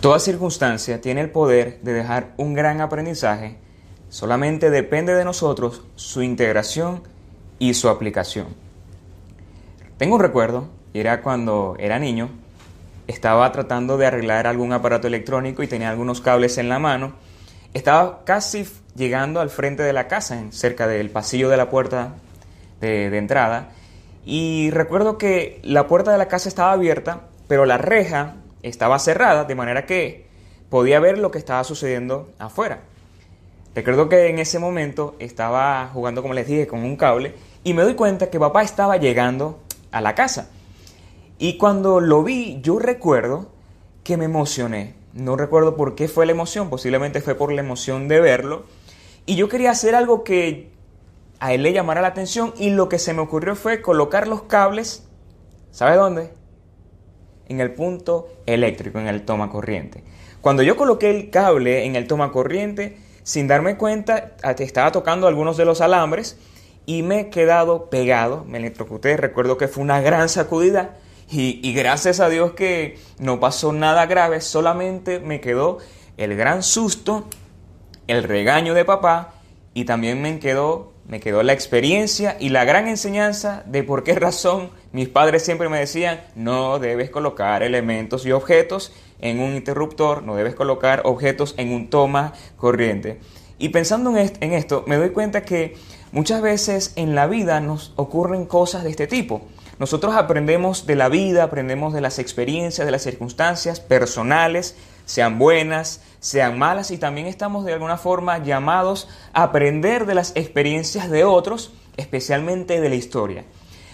Toda circunstancia tiene el poder de dejar un gran aprendizaje, solamente depende de nosotros su integración y su aplicación. Tengo un recuerdo, era cuando era niño, estaba tratando de arreglar algún aparato electrónico y tenía algunos cables en la mano. Estaba casi llegando al frente de la casa, cerca del pasillo de la puerta de, de entrada, y recuerdo que la puerta de la casa estaba abierta, pero la reja estaba cerrada, de manera que podía ver lo que estaba sucediendo afuera. Recuerdo que en ese momento estaba jugando, como les dije, con un cable y me doy cuenta que papá estaba llegando a la casa. Y cuando lo vi, yo recuerdo que me emocioné. No recuerdo por qué fue la emoción, posiblemente fue por la emoción de verlo. Y yo quería hacer algo que a él le llamara la atención y lo que se me ocurrió fue colocar los cables, ¿sabe dónde? En el punto eléctrico, en el toma corriente. Cuando yo coloqué el cable en el toma corriente, sin darme cuenta, estaba tocando algunos de los alambres y me he quedado pegado, me electrocuté, recuerdo que fue una gran sacudida y, y gracias a Dios que no pasó nada grave, solamente me quedó el gran susto, el regaño de papá y también me quedó me quedó la experiencia y la gran enseñanza de por qué razón mis padres siempre me decían, no debes colocar elementos y objetos en un interruptor, no debes colocar objetos en un toma corriente. Y pensando en esto, me doy cuenta que muchas veces en la vida nos ocurren cosas de este tipo. Nosotros aprendemos de la vida, aprendemos de las experiencias, de las circunstancias personales, sean buenas, sean malas, y también estamos de alguna forma llamados a aprender de las experiencias de otros, especialmente de la historia.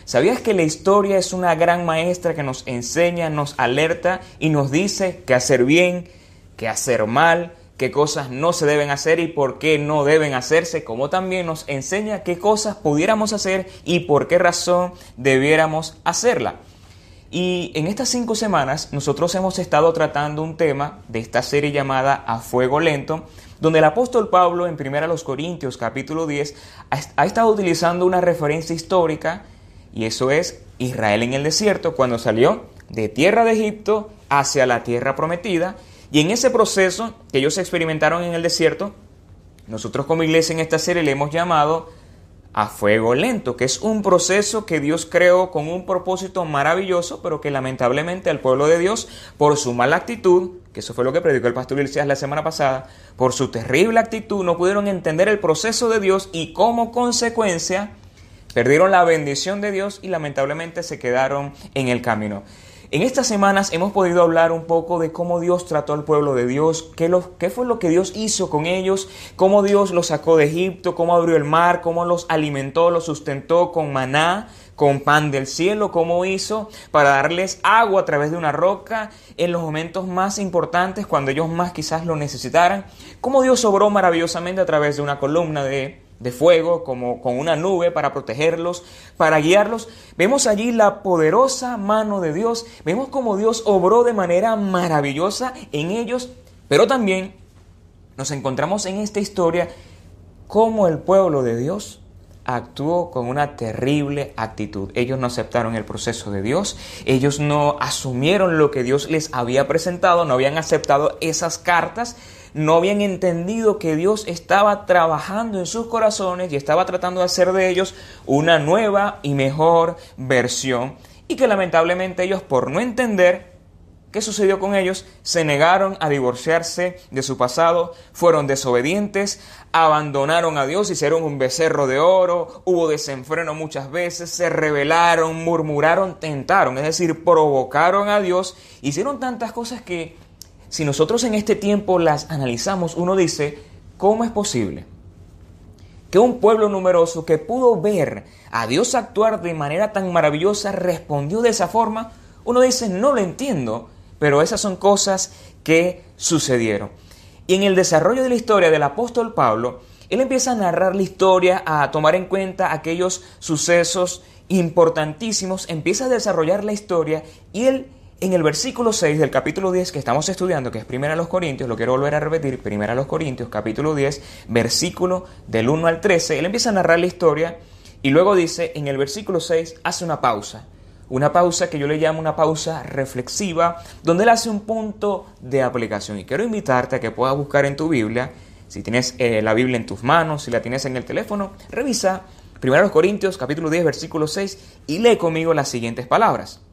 ¿Sabías que la historia es una gran maestra que nos enseña, nos alerta y nos dice qué hacer bien, qué hacer mal, qué cosas no se deben hacer y por qué no deben hacerse, como también nos enseña qué cosas pudiéramos hacer y por qué razón debiéramos hacerla? Y en estas cinco semanas nosotros hemos estado tratando un tema de esta serie llamada A Fuego Lento, donde el apóstol Pablo en 1 Corintios capítulo 10 ha estado utilizando una referencia histórica y eso es Israel en el desierto cuando salió de tierra de Egipto hacia la tierra prometida. Y en ese proceso que ellos experimentaron en el desierto, nosotros como iglesia en esta serie le hemos llamado a fuego lento, que es un proceso que Dios creó con un propósito maravilloso, pero que lamentablemente el pueblo de Dios, por su mala actitud, que eso fue lo que predicó el pastor Ilías la semana pasada, por su terrible actitud no pudieron entender el proceso de Dios y como consecuencia perdieron la bendición de Dios y lamentablemente se quedaron en el camino. En estas semanas hemos podido hablar un poco de cómo Dios trató al pueblo de Dios, qué, qué, fue lo que Dios hizo con ellos, cómo Dios los sacó de Egipto, cómo abrió el mar, cómo los alimentó, los sustentó con maná, con pan del cielo, cómo hizo para darles agua a través de una roca en los momentos más importantes, cuando ellos más quizás lo necesitaran, cómo Dios obró maravillosamente a través de una columna de de fuego, como con una nube para protegerlos, para guiarlos. Vemos allí la poderosa mano de Dios, vemos como Dios obró de manera maravillosa en ellos, pero también nos encontramos en esta historia como el pueblo de Dios actuó con una terrible actitud. Ellos no aceptaron el proceso de Dios, ellos no asumieron lo que Dios les había presentado, no habían aceptado esas cartas, no habían entendido que Dios estaba trabajando en sus corazones y estaba tratando de hacer de ellos una nueva y mejor versión y que lamentablemente ellos por no entender ¿Qué sucedió con ellos? Se negaron a divorciarse de su pasado, fueron desobedientes, abandonaron a Dios, hicieron un becerro de oro, hubo desenfreno muchas veces, se rebelaron, murmuraron, tentaron, es decir, provocaron a Dios, hicieron tantas cosas que si nosotros en este tiempo las analizamos, uno dice, ¿cómo es posible que un pueblo numeroso que pudo ver a Dios actuar de manera tan maravillosa respondió de esa forma? Uno dice, no lo entiendo, pero esas son cosas que sucedieron. Y en el desarrollo de la historia del apóstol Pablo, él empieza a narrar la historia, a tomar en cuenta aquellos sucesos importantísimos, empieza a desarrollar la historia y él en el versículo 6 del capítulo 10 que estamos estudiando, que es Primera a los Corintios, lo quiero volver a repetir, Primera a los Corintios, capítulo 10, versículo del 1 al 13, él empieza a narrar la historia y luego dice, en el versículo 6, hace una pausa, una pausa que yo le llamo una pausa reflexiva, donde él hace un punto de aplicación. Y quiero invitarte a que puedas buscar en tu Biblia, si tienes eh, la Biblia en tus manos, si la tienes en el teléfono, revisa 1 Corintios capítulo 10 versículo 6 y lee conmigo las siguientes palabras.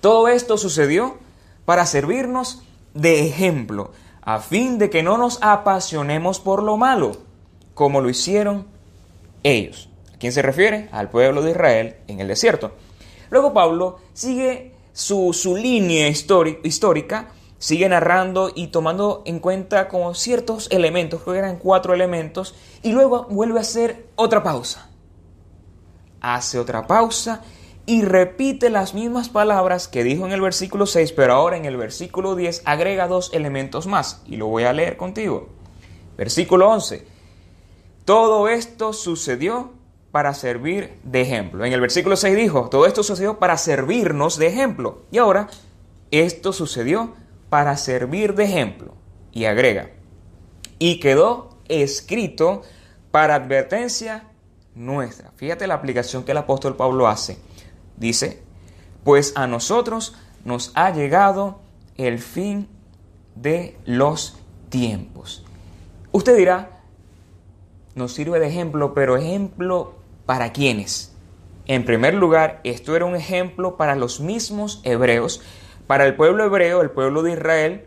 Todo esto sucedió para servirnos de ejemplo, a fin de que no nos apasionemos por lo malo, como lo hicieron ellos. ¿A quién se refiere? Al pueblo de Israel en el desierto. Luego Pablo sigue su, línea histórica, sigue narrando y tomando en cuenta como ciertos elementos, que eran cuatro elementos, y luego vuelve a hacer otra pausa. Hace otra pausa y repite las mismas palabras que dijo en el versículo 6, pero ahora en el versículo 10 agrega dos elementos más, y lo voy a leer contigo. Versículo 11. Todo esto sucedió para servir de ejemplo. En el versículo 6 dijo, todo esto sucedió para servirnos de ejemplo. Y ahora, esto sucedió para servir de ejemplo. Y agrega, y quedó escrito para advertencia nuestra. Fíjate la aplicación que el apóstol Pablo hace. Dice, pues a nosotros nos ha llegado el fin de los tiempos. Usted dirá, nos sirve de ejemplo, pero ejemplo ¿Para quiénes? En primer lugar, esto era un ejemplo para los mismos hebreos, para el pueblo hebreo, el pueblo de Israel,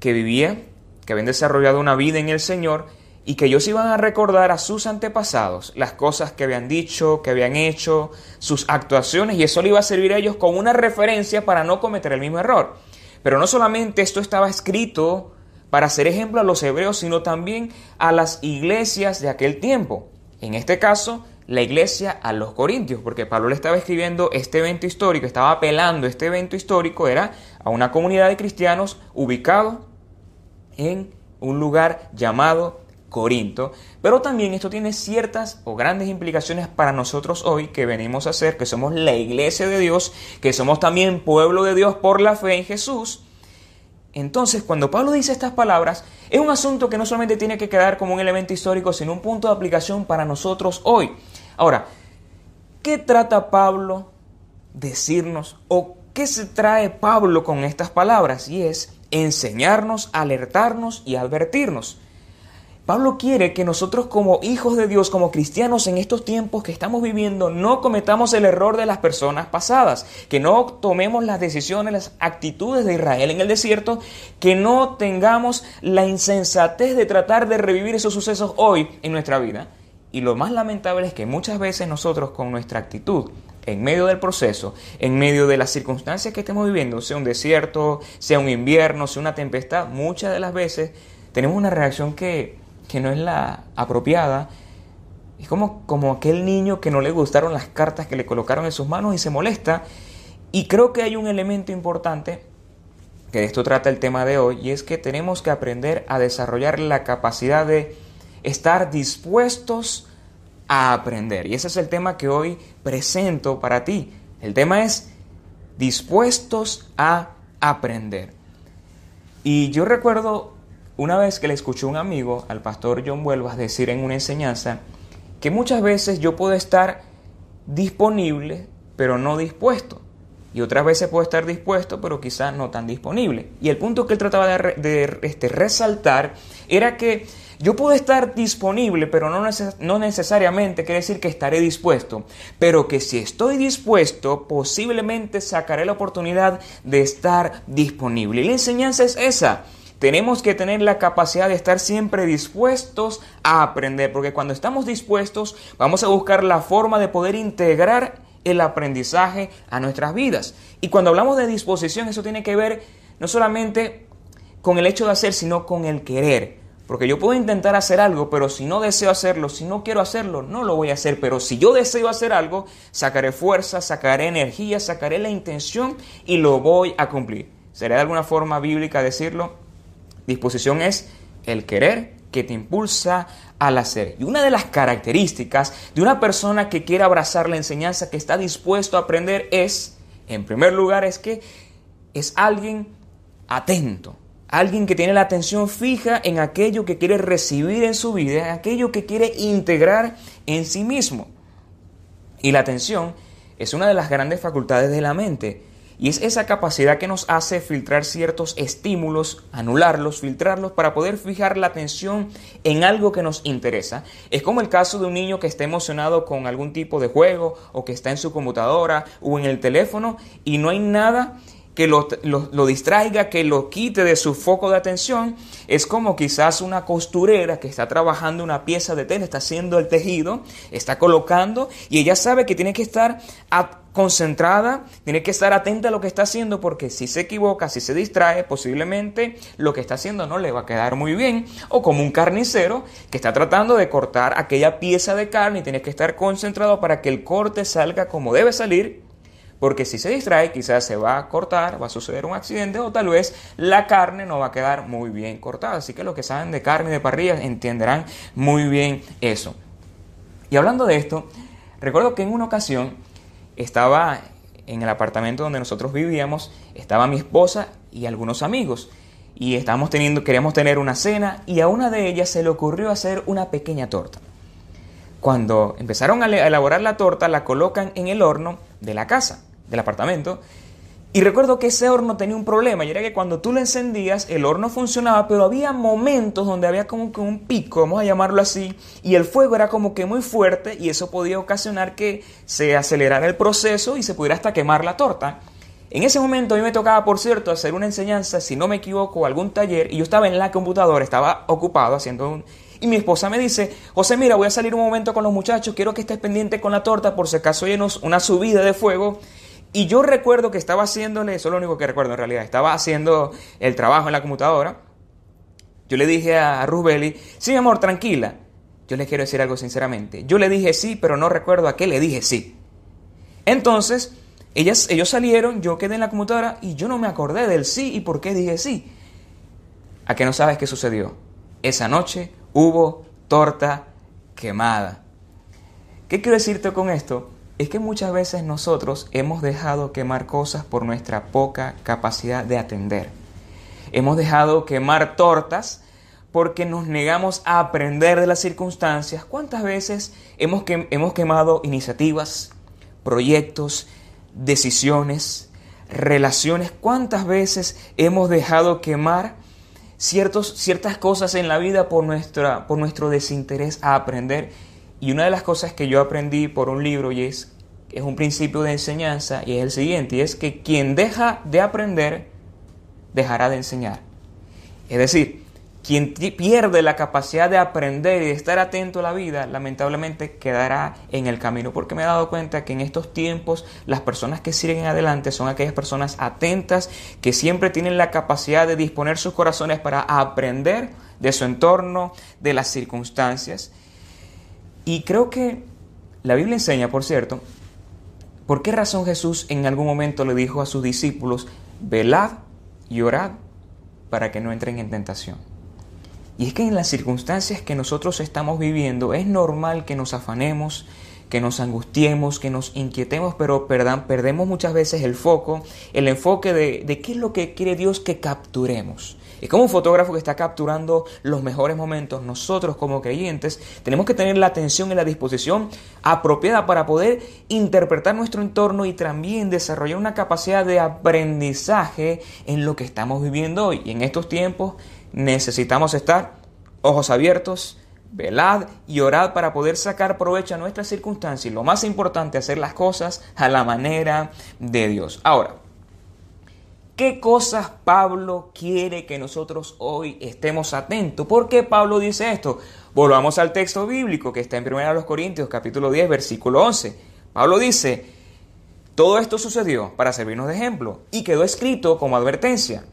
que vivía, que habían desarrollado una vida en el Señor y que ellos iban a recordar a sus antepasados las cosas que habían dicho, que habían hecho, sus actuaciones, y eso le iba a servir a ellos como una referencia para no cometer el mismo error. Pero no solamente esto estaba escrito para ser ejemplo a los hebreos, sino también a las iglesias de aquel tiempo. En este caso, la iglesia a los corintios, porque Pablo le estaba escribiendo este evento histórico, estaba apelando este evento histórico, era a una comunidad de cristianos ubicado en un lugar llamado Corinto, pero también esto tiene ciertas o grandes implicaciones para nosotros hoy que venimos a ser, que somos la iglesia de Dios, que somos también pueblo de Dios por la fe en Jesús, entonces, cuando Pablo dice estas palabras, es un asunto que no solamente tiene que quedar como un elemento histórico, sino un punto de aplicación para nosotros hoy. Ahora, ¿qué trata Pablo decirnos o qué se trae Pablo con estas palabras? Y es enseñarnos, alertarnos y advertirnos. Pablo quiere que nosotros como hijos de Dios, como cristianos en estos tiempos que estamos viviendo, no cometamos el error de las personas pasadas, que no tomemos las decisiones, las actitudes de Israel en el desierto, que no tengamos la insensatez de tratar de revivir esos sucesos hoy en nuestra vida. Y lo más lamentable es que muchas veces nosotros con nuestra actitud, en medio del proceso, en medio de las circunstancias que estemos viviendo, sea un desierto, sea un invierno, sea una tempestad, muchas de las veces tenemos una reacción que que no es la apropiada. Es como, como aquel niño que no le gustaron las cartas que le colocaron en sus manos y se molesta. Y creo que hay un elemento importante, que de esto trata el tema de hoy, y es que tenemos que aprender a desarrollar la capacidad de estar dispuestos a aprender. Y ese es el tema que hoy presento para ti. El tema es dispuestos a aprender. Y yo recuerdo una vez que le escuché a un amigo, al pastor John Vuelvas, decir en una enseñanza que muchas veces yo puedo estar disponible, pero no dispuesto. Y otras veces puedo estar dispuesto, pero quizás no tan disponible. Y el punto que él trataba de, este, resaltar era que yo puedo estar disponible, pero no, no necesariamente quiere decir que estaré dispuesto. Pero que si estoy dispuesto, posiblemente sacaré la oportunidad de estar disponible. Y la enseñanza es esa. Tenemos que tener la capacidad de estar siempre dispuestos a aprender, porque cuando estamos dispuestos vamos a buscar la forma de poder integrar el aprendizaje a nuestras vidas. Y cuando hablamos de disposición, eso tiene que ver no solamente con el hecho de hacer, sino con el querer. Porque yo puedo intentar hacer algo, pero si no deseo hacerlo, si no quiero hacerlo, no lo voy a hacer. Pero si yo deseo hacer algo, sacaré fuerza, sacaré energía, sacaré la intención y lo voy a cumplir. ¿Sería de alguna forma bíblica decirlo? Disposición es el querer que te impulsa al hacer. Y una de las características de una persona que quiere abrazar la enseñanza, que está dispuesto a aprender, es, en primer lugar, es que es alguien atento, alguien que tiene la atención fija en aquello que quiere recibir en su vida, en aquello que quiere integrar en sí mismo. Y la atención es una de las grandes facultades de la mente. Y es esa capacidad que nos hace filtrar ciertos estímulos, anularlos, filtrarlos para poder fijar la atención en algo que nos interesa. Es como el caso de un niño que está emocionado con algún tipo de juego o que está en su computadora o en el teléfono y no hay nada que lo, distraiga, que lo quite de su foco de atención. Es como quizás una costurera que está trabajando una pieza de tela, está haciendo el tejido, está colocando y ella sabe que tiene que estar concentrada, tiene que estar atenta a lo que está haciendo porque si se equivoca, si se distrae, posiblemente lo que está haciendo no le va a quedar muy bien. O como un carnicero que está tratando de cortar aquella pieza de carne y tiene que estar concentrado para que el corte salga como debe salir porque si se distrae, quizás se va a cortar, va a suceder un accidente o tal vez la carne no va a quedar muy bien cortada. Así que los que saben de carne y de parrilla entenderán muy bien eso. Y hablando de esto, recuerdo que en una ocasión estaba en el apartamento donde nosotros vivíamos, estaba mi esposa y algunos amigos. Y estábamos teniendo, queríamos tener una cena y a una de ellas se le ocurrió hacer una pequeña torta. Cuando empezaron a elaborar la torta, la colocan en el horno de la casa del apartamento. Y recuerdo que ese horno tenía un problema, y era que cuando tú lo encendías, el horno funcionaba, pero había momentos donde había como que un pico, vamos a llamarlo así, y el fuego era como que muy fuerte, y eso podía ocasionar que se acelerara el proceso y se pudiera hasta quemar la torta. En ese momento a mí me tocaba, por cierto, hacer una enseñanza, si no me equivoco, algún taller, y yo estaba en la computadora, estaba ocupado haciendo un... Y mi esposa me dice, José, mira, voy a salir un momento con los muchachos, quiero que estés pendiente con la torta por si acaso hay una subida de fuego y yo recuerdo que estaba haciéndole, eso es lo único que recuerdo en realidad, estaba haciendo el trabajo en la computadora. Yo le dije a Rubeli, sí, mi amor, tranquila. Yo le quiero decir algo sinceramente. Yo le dije sí, pero no recuerdo a qué le dije sí. Entonces, ellas, ellos salieron, yo quedé en la computadora y yo no me acordé del sí y por qué dije sí. ¿A qué no sabes qué sucedió? Esa noche hubo torta quemada. ¿Qué quiero decirte con esto? Es que muchas veces nosotros hemos dejado quemar cosas por nuestra poca capacidad de atender. Hemos dejado quemar tortas porque nos negamos a aprender de las circunstancias. ¿Cuántas veces hemos, hemos quemado iniciativas, proyectos, decisiones, relaciones? ¿Cuántas veces hemos dejado quemar ciertas cosas en la vida por, nuestra, por nuestro desinterés a aprender? Y una de las cosas que yo aprendí por un libro y es, es un principio de enseñanza y es el siguiente, y es que quien deja de aprender, dejará de enseñar. Es decir, quien pierde la capacidad de aprender y de estar atento a la vida, lamentablemente quedará en el camino, porque me he dado cuenta que en estos tiempos las personas que siguen adelante son aquellas personas atentas que siempre tienen la capacidad de disponer sus corazones para aprender de su entorno, de las circunstancias y creo que la Biblia enseña, por cierto, por qué razón Jesús en algún momento le dijo a sus discípulos, velad y orad para que no entren en tentación. Y es que en las circunstancias que nosotros estamos viviendo es normal que nos afanemos, que nos angustiemos, que nos inquietemos, pero perdemos muchas veces el foco, el enfoque de, de qué es lo que quiere Dios que capturemos. Es como un fotógrafo que está capturando los mejores momentos. Nosotros como creyentes tenemos que tener la atención y la disposición apropiada para poder interpretar nuestro entorno y también desarrollar una capacidad de aprendizaje en lo que estamos viviendo hoy. Y en estos tiempos necesitamos estar ojos abiertos, velad y orad para poder sacar provecho a nuestras circunstancias y lo más importante, hacer las cosas a la manera de Dios. Ahora, ¿Qué cosas Pablo quiere que nosotros hoy estemos atentos? ¿Por qué Pablo dice esto? Volvamos al texto bíblico que está en 1 Corintios capítulo 10 versículo 11. Pablo dice, todo esto sucedió para servirnos de ejemplo y quedó escrito como advertencia,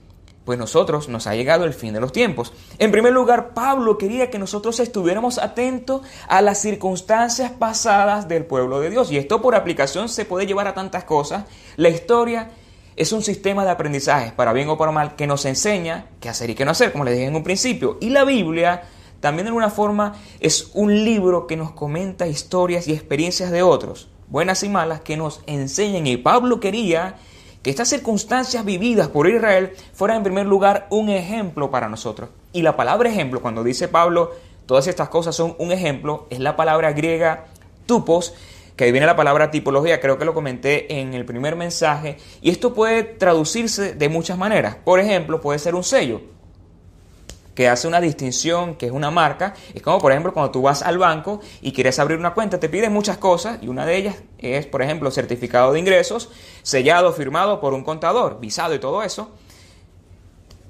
pues nosotros nos ha llegado el fin de los tiempos. En primer lugar, Pablo quería que nosotros estuviéramos atentos a las circunstancias pasadas del pueblo de Dios y esto por aplicación se puede llevar a tantas cosas. La historia es un sistema de aprendizaje, para bien o para mal, que nos enseña qué hacer y qué no hacer, como les dije en un principio. Y la Biblia, también de alguna forma, es un libro que nos comenta historias y experiencias de otros, buenas y malas, que nos enseñan. Y Pablo quería que estas circunstancias vividas por Israel fueran en primer lugar un ejemplo para nosotros. Y la palabra ejemplo, cuando dice Pablo, todas estas cosas son un ejemplo, es la palabra griega tupos, que ahí viene la palabra tipología, creo que lo comenté en el primer mensaje, y esto puede traducirse de muchas maneras. Por ejemplo, puede ser un sello que hace una distinción, que es una marca. Es como, por ejemplo, cuando tú vas al banco y quieres abrir una cuenta, te piden muchas cosas y una de ellas es, por ejemplo, certificado de ingresos, sellado, firmado por un contador, visado y todo eso.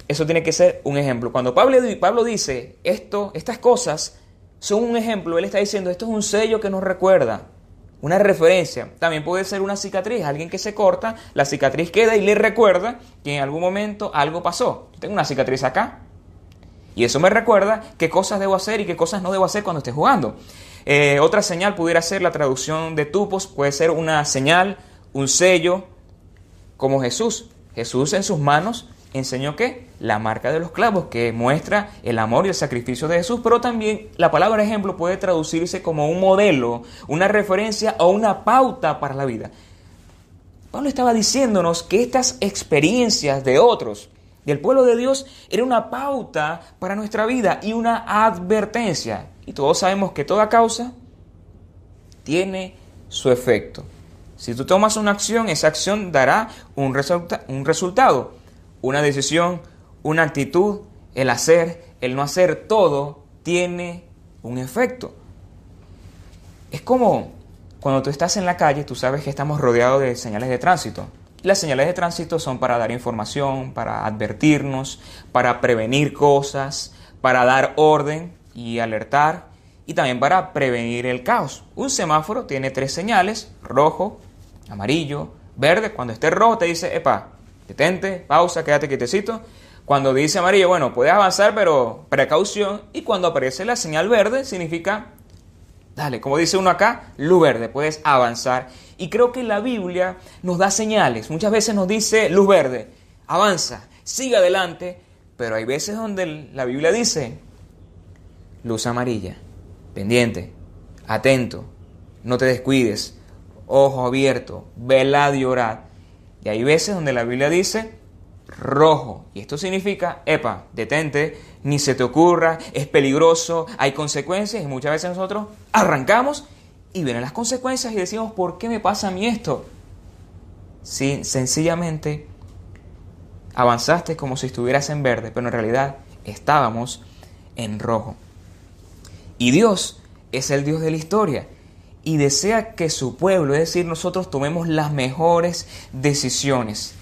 Eso tiene que ser un ejemplo. Cuando Pablo, Pablo dice esto, estas cosas son un ejemplo, él está diciendo esto es un sello que nos recuerda, una referencia. También puede ser una cicatriz, alguien que se corta, la cicatriz queda y le recuerda que en algún momento algo pasó. tengo una cicatriz acá, y eso me recuerda qué cosas debo hacer y qué cosas no debo hacer cuando esté jugando. Eh, otra señal pudiera ser la traducción de tupos, puede ser una señal, un sello, como Jesús. Jesús en sus manos enseñó que la marca de los clavos, que muestra el amor y el sacrificio de Jesús, pero también la palabra ejemplo puede traducirse como un modelo, una referencia o una pauta para la vida. Pablo estaba diciéndonos que estas experiencias de otros, del pueblo de Dios era una pauta para nuestra vida y una advertencia. Y todos sabemos que toda causa tiene su efecto. Si tú tomas una acción, esa acción dará un, un resultado, una decisión, una actitud, el hacer, el no hacer, todo tiene un efecto. Es como cuando tú estás en la calle, tú sabes que estamos rodeados de señales de tránsito. Las señales de tránsito son para dar información, para advertirnos, para prevenir cosas, para dar orden y alertar y también para prevenir el caos. Un semáforo tiene tres señales, rojo, amarillo, verde. Cuando esté rojo te dice, epa, detente, pausa, quédate quietecito. Cuando dice amarillo, bueno, puedes avanzar, pero precaución. Y cuando aparece la señal verde, significa, dale, como dice uno acá, luz verde, puedes avanzar y creo que la Biblia nos da señales. Muchas veces nos dice luz verde, avanza, sigue adelante, pero hay veces donde la Biblia dice luz amarilla, pendiente, atento, no te descuides, ojo abierto, velad y orad. Y hay veces donde la Biblia dice rojo. Y esto significa, epa, detente, ni se te ocurra, es peligroso, hay consecuencias y muchas veces nosotros arrancamos y vienen las consecuencias y decimos, ¿por qué me pasa a mí esto? Si sencillamente avanzaste como si estuvieras en verde, pero en realidad estábamos en rojo. Y Dios es el Dios de la historia y desea que su pueblo, es decir, nosotros tomemos las mejores decisiones.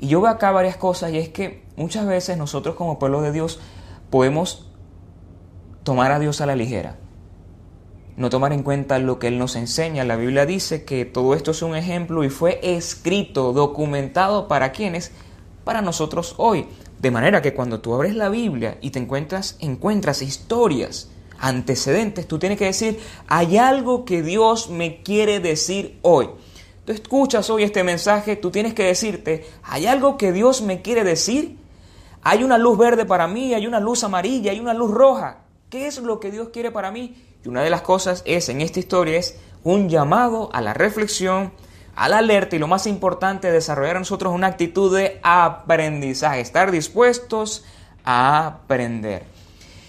Y yo veo acá varias cosas y es que muchas veces nosotros como pueblo de Dios podemos tomar a Dios a la ligera no tomar en cuenta lo que Él nos enseña. La Biblia dice que todo esto es un ejemplo y fue escrito, documentado para quienes, para nosotros hoy. De manera que cuando tú abres la Biblia y te encuentras, encuentras historias, antecedentes, tú tienes que decir, hay algo que Dios me quiere decir hoy. Tú escuchas hoy este mensaje, tú tienes que decirte, hay algo que Dios me quiere decir. Hay una luz verde para mí, hay una luz amarilla, hay una luz roja. ¿Qué es lo que Dios quiere para mí? Y una de las cosas es, en esta historia, es un llamado a la reflexión, a la alerta y lo más importante, desarrollar en nosotros una actitud de aprendizaje, estar dispuestos a aprender.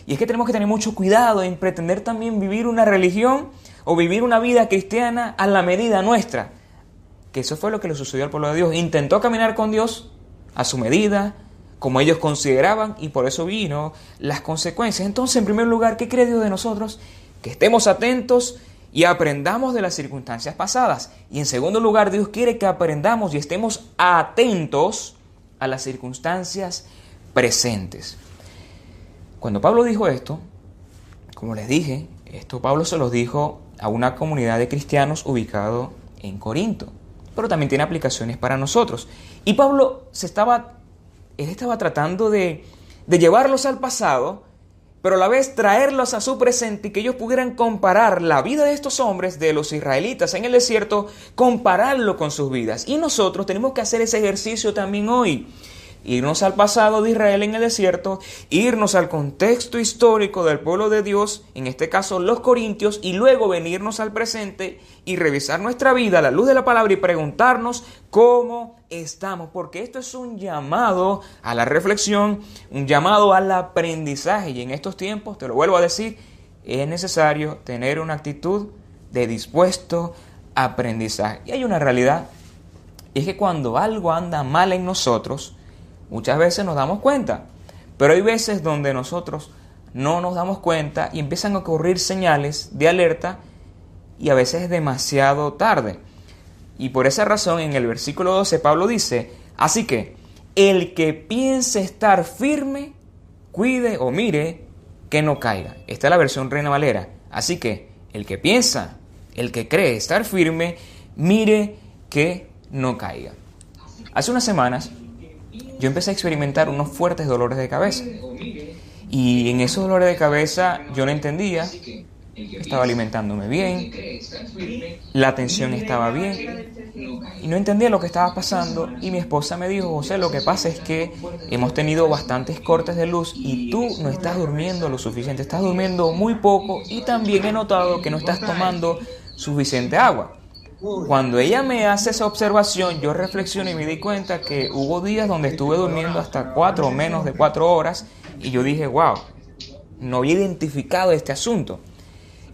Y es que tenemos que tener mucho cuidado en pretender también vivir una religión o vivir una vida cristiana a la medida nuestra. Que eso fue lo que le sucedió al pueblo de Dios. Intentó caminar con Dios a su medida, como ellos consideraban, y por eso vino las consecuencias. Entonces, en primer lugar, ¿qué cree Dios de nosotros? que estemos atentos y aprendamos de las circunstancias pasadas. Y en segundo lugar, Dios quiere que aprendamos y estemos atentos a las circunstancias presentes. Cuando Pablo dijo esto, como les dije, esto Pablo se lo dijo a una comunidad de cristianos ubicado en Corinto, pero también tiene aplicaciones para nosotros. Y Pablo se estaba, él estaba tratando de, de llevarlos al pasado pero a la vez traerlos a su presente y que ellos pudieran comparar la vida de estos hombres, de los israelitas en el desierto, compararlo con sus vidas. Y nosotros tenemos que hacer ese ejercicio también hoy irnos al pasado de Israel en el desierto, irnos al contexto histórico del pueblo de Dios, en este caso los corintios, y luego venirnos al presente y revisar nuestra vida a la luz de la palabra y preguntarnos cómo estamos, porque esto es un llamado a la reflexión, un llamado al aprendizaje, y en estos tiempos, te lo vuelvo a decir, es necesario tener una actitud de dispuesto aprendizaje. Y hay una realidad, y es que cuando algo anda mal en nosotros, muchas veces nos damos cuenta, pero hay veces donde nosotros no nos damos cuenta y empiezan a ocurrir señales de alerta y a veces es demasiado tarde. Y por esa razón en el versículo 12 Pablo dice, así que el que piense estar firme, cuide o mire que no caiga. Esta es la versión Reina Valera. Así que el que piensa, el que cree estar firme, mire que no caiga. Hace unas semanas yo empecé a experimentar unos fuertes dolores de cabeza. Y en esos dolores de cabeza yo no entendía estaba alimentándome bien, la atención estaba bien y no entendía lo que estaba pasando y mi esposa me dijo, José, lo que pasa es que hemos tenido bastantes cortes de luz y tú no estás durmiendo lo suficiente, estás durmiendo muy poco y también he notado que no estás tomando suficiente agua. Cuando ella me hace esa observación, yo reflexiono y me di cuenta que hubo días donde estuve durmiendo hasta cuatro o menos de cuatro horas y yo dije, wow, no había identificado este asunto.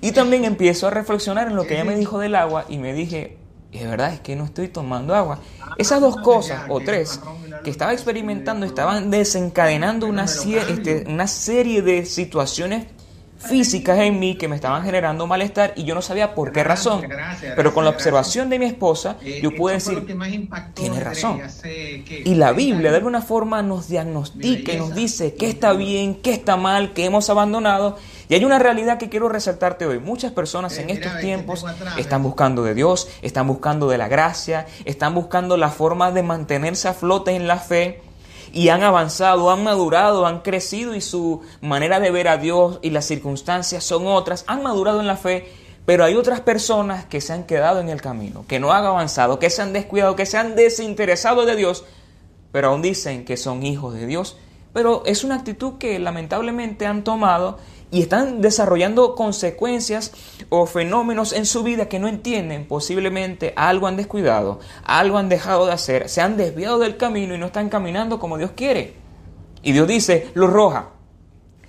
Y también empiezo a reflexionar en lo que ella me dijo del agua y me dije, es verdad, es que no estoy tomando agua. Esas dos cosas, o tres, que estaba experimentando, estaban desencadenando una, este, una serie de situaciones físicas en mí que me estaban generando malestar y yo no sabía por qué razón. Pero con la observación de mi esposa, yo pude decir, tiene razón. Y la Biblia de alguna forma nos diagnostica y nos dice qué está bien, qué está mal, qué hemos abandonado y hay una realidad que quiero resaltarte hoy. Muchas personas en estos tiempos están buscando de Dios, están buscando de la gracia, están buscando la forma de mantenerse a flote en la fe y han avanzado, han madurado, han crecido y su manera de ver a Dios y las circunstancias son otras, han madurado en la fe, pero hay otras personas que se han quedado en el camino, que no han avanzado, que se han descuidado, que se han desinteresado de Dios, pero aún dicen que son hijos de Dios. Pero es una actitud que lamentablemente han tomado y están desarrollando consecuencias o fenómenos en su vida que no entienden, posiblemente algo han descuidado, algo han dejado de hacer, se han desviado del camino y no están caminando como Dios quiere. Y Dios dice, luz roja,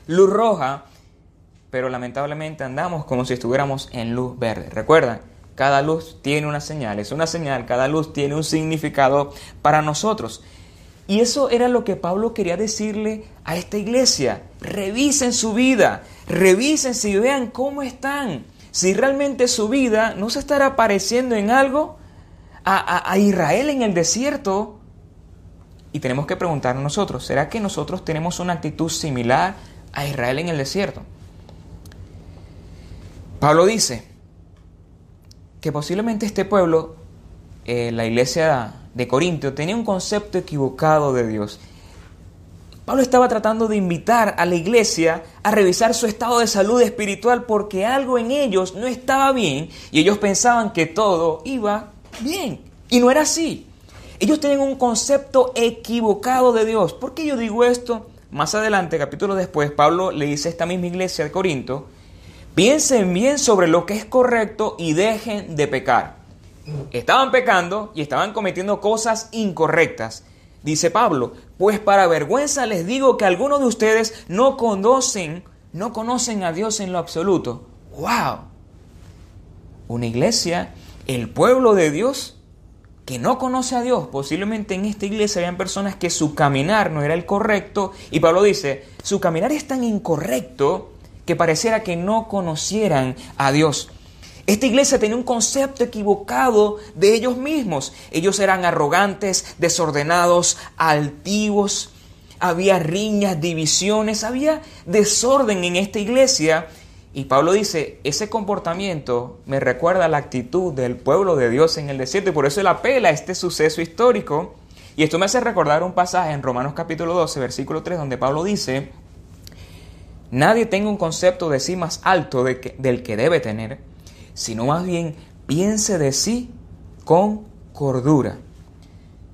luz roja, pero lamentablemente andamos como si estuviéramos en luz verde. Recuerdan, cada luz tiene una señal, es una señal, cada luz tiene un significado para nosotros. Y eso era lo que Pablo quería decirle a esta iglesia. Revisen su vida, revisen si vean cómo están. Si realmente su vida no se estará pareciendo en algo a, Israel en el desierto. Y tenemos que preguntarnos nosotros, ¿será que nosotros tenemos una actitud similar a Israel en el desierto? Pablo dice que posiblemente este pueblo, eh, la iglesia de Corintio tenía un concepto equivocado de Dios. Pablo estaba tratando de invitar a la iglesia a revisar su estado de salud espiritual porque algo en ellos no estaba bien y ellos pensaban que todo iba bien. Y no era así. Ellos tenían un concepto equivocado de Dios. ¿Por qué yo digo esto? Más adelante, capítulo después, Pablo le dice a esta misma iglesia de Corinto, piensen bien sobre lo que es correcto y dejen de pecar. Estaban pecando y estaban cometiendo cosas incorrectas. Dice Pablo, pues para vergüenza les digo que algunos de ustedes no conocen, no conocen a Dios en lo absoluto. ¡Wow! Una iglesia, el pueblo de Dios, que no conoce a Dios. Posiblemente en esta iglesia habían personas que su caminar no era el correcto. Y Pablo dice, su caminar es tan incorrecto que pareciera que no conocieran a Dios. Esta iglesia tenía un concepto equivocado de ellos mismos. Ellos eran arrogantes, desordenados, altivos. Había riñas, divisiones, había desorden en esta iglesia. Y Pablo dice, ese comportamiento me recuerda la actitud del pueblo de Dios en el desierto y por eso él apela a este suceso histórico. Y esto me hace recordar un pasaje en Romanos capítulo 12, versículo 3, donde Pablo dice, nadie tenga un concepto de sí más alto del que debe tener sino más bien piense de sí con cordura,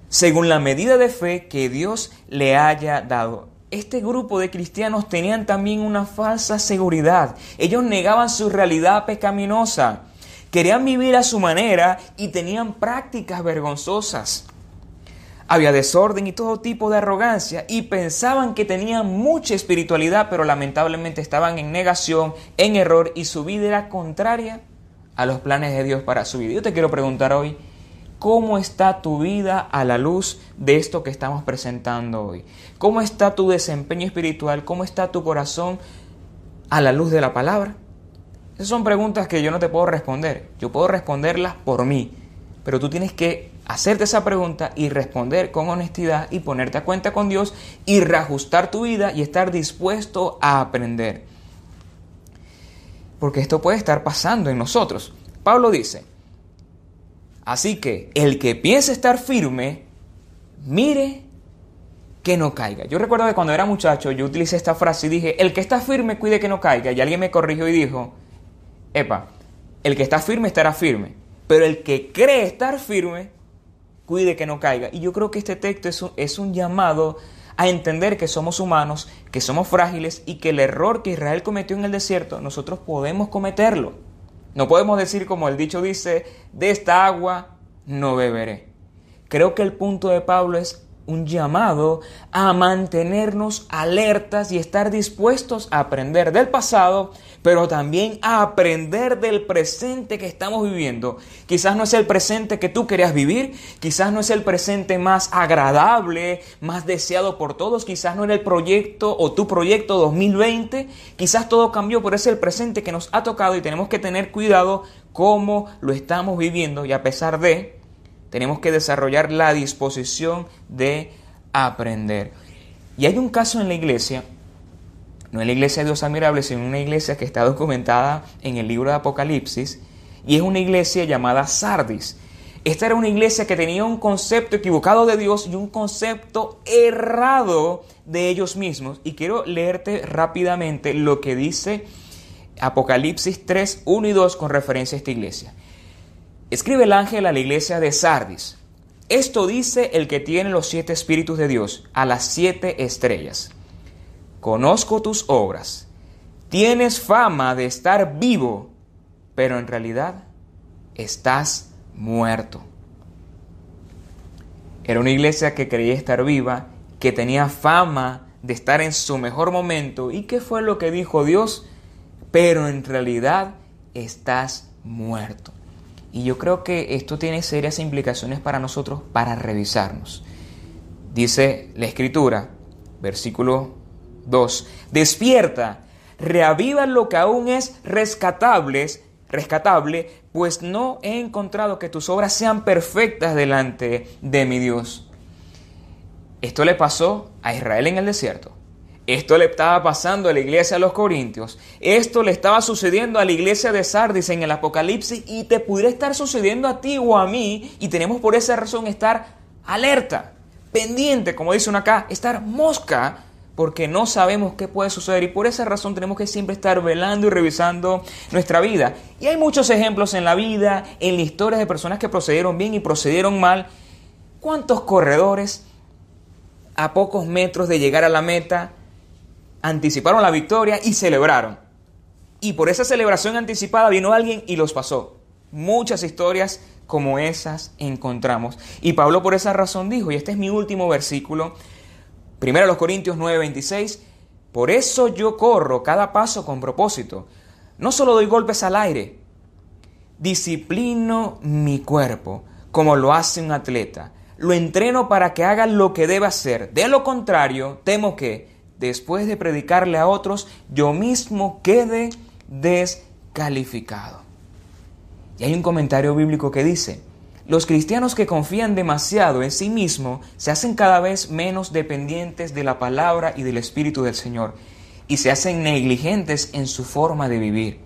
según la medida de fe que Dios le haya dado. Este grupo de cristianos tenían también una falsa seguridad. Ellos negaban su realidad pecaminosa. Querían vivir a su manera y tenían prácticas vergonzosas. Había desorden y todo tipo de arrogancia y pensaban que tenían mucha espiritualidad, pero lamentablemente estaban en negación, en error y su vida era contraria a los planes de Dios para su vida. Yo te quiero preguntar hoy, ¿cómo está tu vida a la luz de esto que estamos presentando hoy? ¿Cómo está tu desempeño espiritual? ¿Cómo está tu corazón a la luz de la palabra? Esas son preguntas que yo no te puedo responder. Yo puedo responderlas por mí, pero tú tienes que hacerte esa pregunta y responder con honestidad y ponerte a cuenta con Dios y reajustar tu vida y estar dispuesto a aprender. Porque esto puede estar pasando en nosotros. Pablo dice, así que el que piense estar firme, mire que no caiga. Yo recuerdo que cuando era muchacho yo utilicé esta frase y dije, el que está firme cuide que no caiga. Y alguien me corrigió y dijo, epa, el que está firme estará firme, pero el que cree estar firme cuide que no caiga. Y yo creo que este texto es un, es un llamado a entender que somos humanos, que somos frágiles y que el error que Israel cometió en el desierto, nosotros podemos cometerlo. No podemos decir como el dicho dice, de esta agua no beberé. Creo que el punto de Pablo es un llamado a mantenernos alertas y estar dispuestos a aprender del pasado pero también a aprender del presente que estamos viviendo. Quizás no es el presente que tú querías vivir, quizás no es el presente más agradable, más deseado por todos, quizás no era el proyecto o tu proyecto 2020, quizás todo cambió, pero es el presente que nos ha tocado y tenemos que tener cuidado cómo lo estamos viviendo y a pesar de, tenemos que desarrollar la disposición de aprender. Y hay un caso en la iglesia no en la iglesia de Dios admirable, sino en una iglesia que está documentada en el libro de Apocalipsis, y es una iglesia llamada Sardis. Esta era una iglesia que tenía un concepto equivocado de Dios y un concepto errado de ellos mismos. Y quiero leerte rápidamente lo que dice Apocalipsis 3, 1 y 2 con referencia a esta iglesia. Escribe el ángel a la iglesia de Sardis. Esto dice el que tiene los siete espíritus de Dios, a las siete estrellas conozco tus obras, tienes fama de estar vivo, pero en realidad estás muerto. Era una iglesia que creía estar viva, que tenía fama de estar en su mejor momento. ¿Y qué fue lo que dijo Dios? Pero en realidad estás muerto. Y yo creo que esto tiene serias implicaciones para nosotros para revisarnos. Dice la escritura, versículo 2. Despierta, reaviva lo que aún es rescatable, rescatable, pues no he encontrado que tus obras sean perfectas delante de mi Dios. Esto le pasó a Israel en el desierto. Esto le estaba pasando a la iglesia de los Corintios. Esto le estaba sucediendo a la iglesia de Sardis en el Apocalipsis y te pudiera estar sucediendo a ti o a mí y tenemos por esa razón estar alerta, pendiente, como dice uno acá, estar mosca porque no sabemos qué puede suceder y por esa razón tenemos que siempre estar velando y revisando nuestra vida. Y hay muchos ejemplos en la vida, en la historia de personas que procedieron bien y procedieron mal. ¿Cuántos corredores a pocos metros de llegar a la meta anticiparon la victoria y celebraron? Y por esa celebración anticipada vino alguien y los pasó. Muchas historias como esas encontramos. Y Pablo por esa razón dijo, y este es mi último versículo, Primero los Corintios 9:26, por eso yo corro cada paso con propósito. No solo doy golpes al aire, disciplino mi cuerpo como lo hace un atleta. Lo entreno para que haga lo que debe hacer. De lo contrario, temo que, después de predicarle a otros, yo mismo quede descalificado. Y hay un comentario bíblico que dice, los cristianos que confían demasiado en sí mismos se hacen cada vez menos dependientes de la palabra y del Espíritu del Señor y se hacen negligentes en su forma de vivir.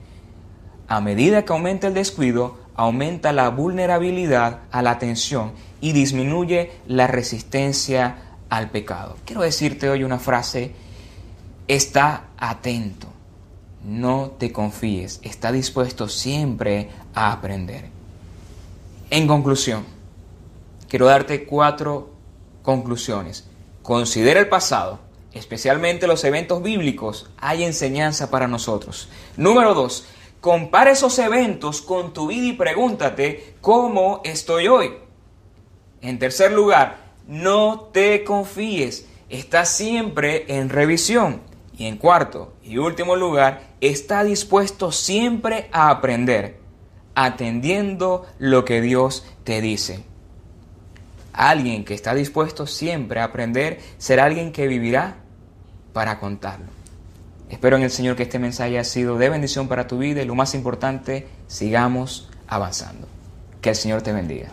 A medida que aumenta el descuido, aumenta la vulnerabilidad a la tensión y disminuye la resistencia al pecado. Quiero decirte hoy una frase, está atento, no te confíes, está dispuesto siempre a aprender. En conclusión, quiero darte cuatro conclusiones. Considera el pasado, especialmente los eventos bíblicos, hay enseñanza para nosotros. Número dos, compara esos eventos con tu vida y pregúntate cómo estoy hoy. En tercer lugar, no te confíes, está siempre en revisión. Y en cuarto y último lugar, está dispuesto siempre a aprender atendiendo lo que Dios te dice. Alguien que está dispuesto siempre a aprender será alguien que vivirá para contarlo. Espero en el Señor que este mensaje haya sido de bendición para tu vida y lo más importante, sigamos avanzando. Que el Señor te bendiga.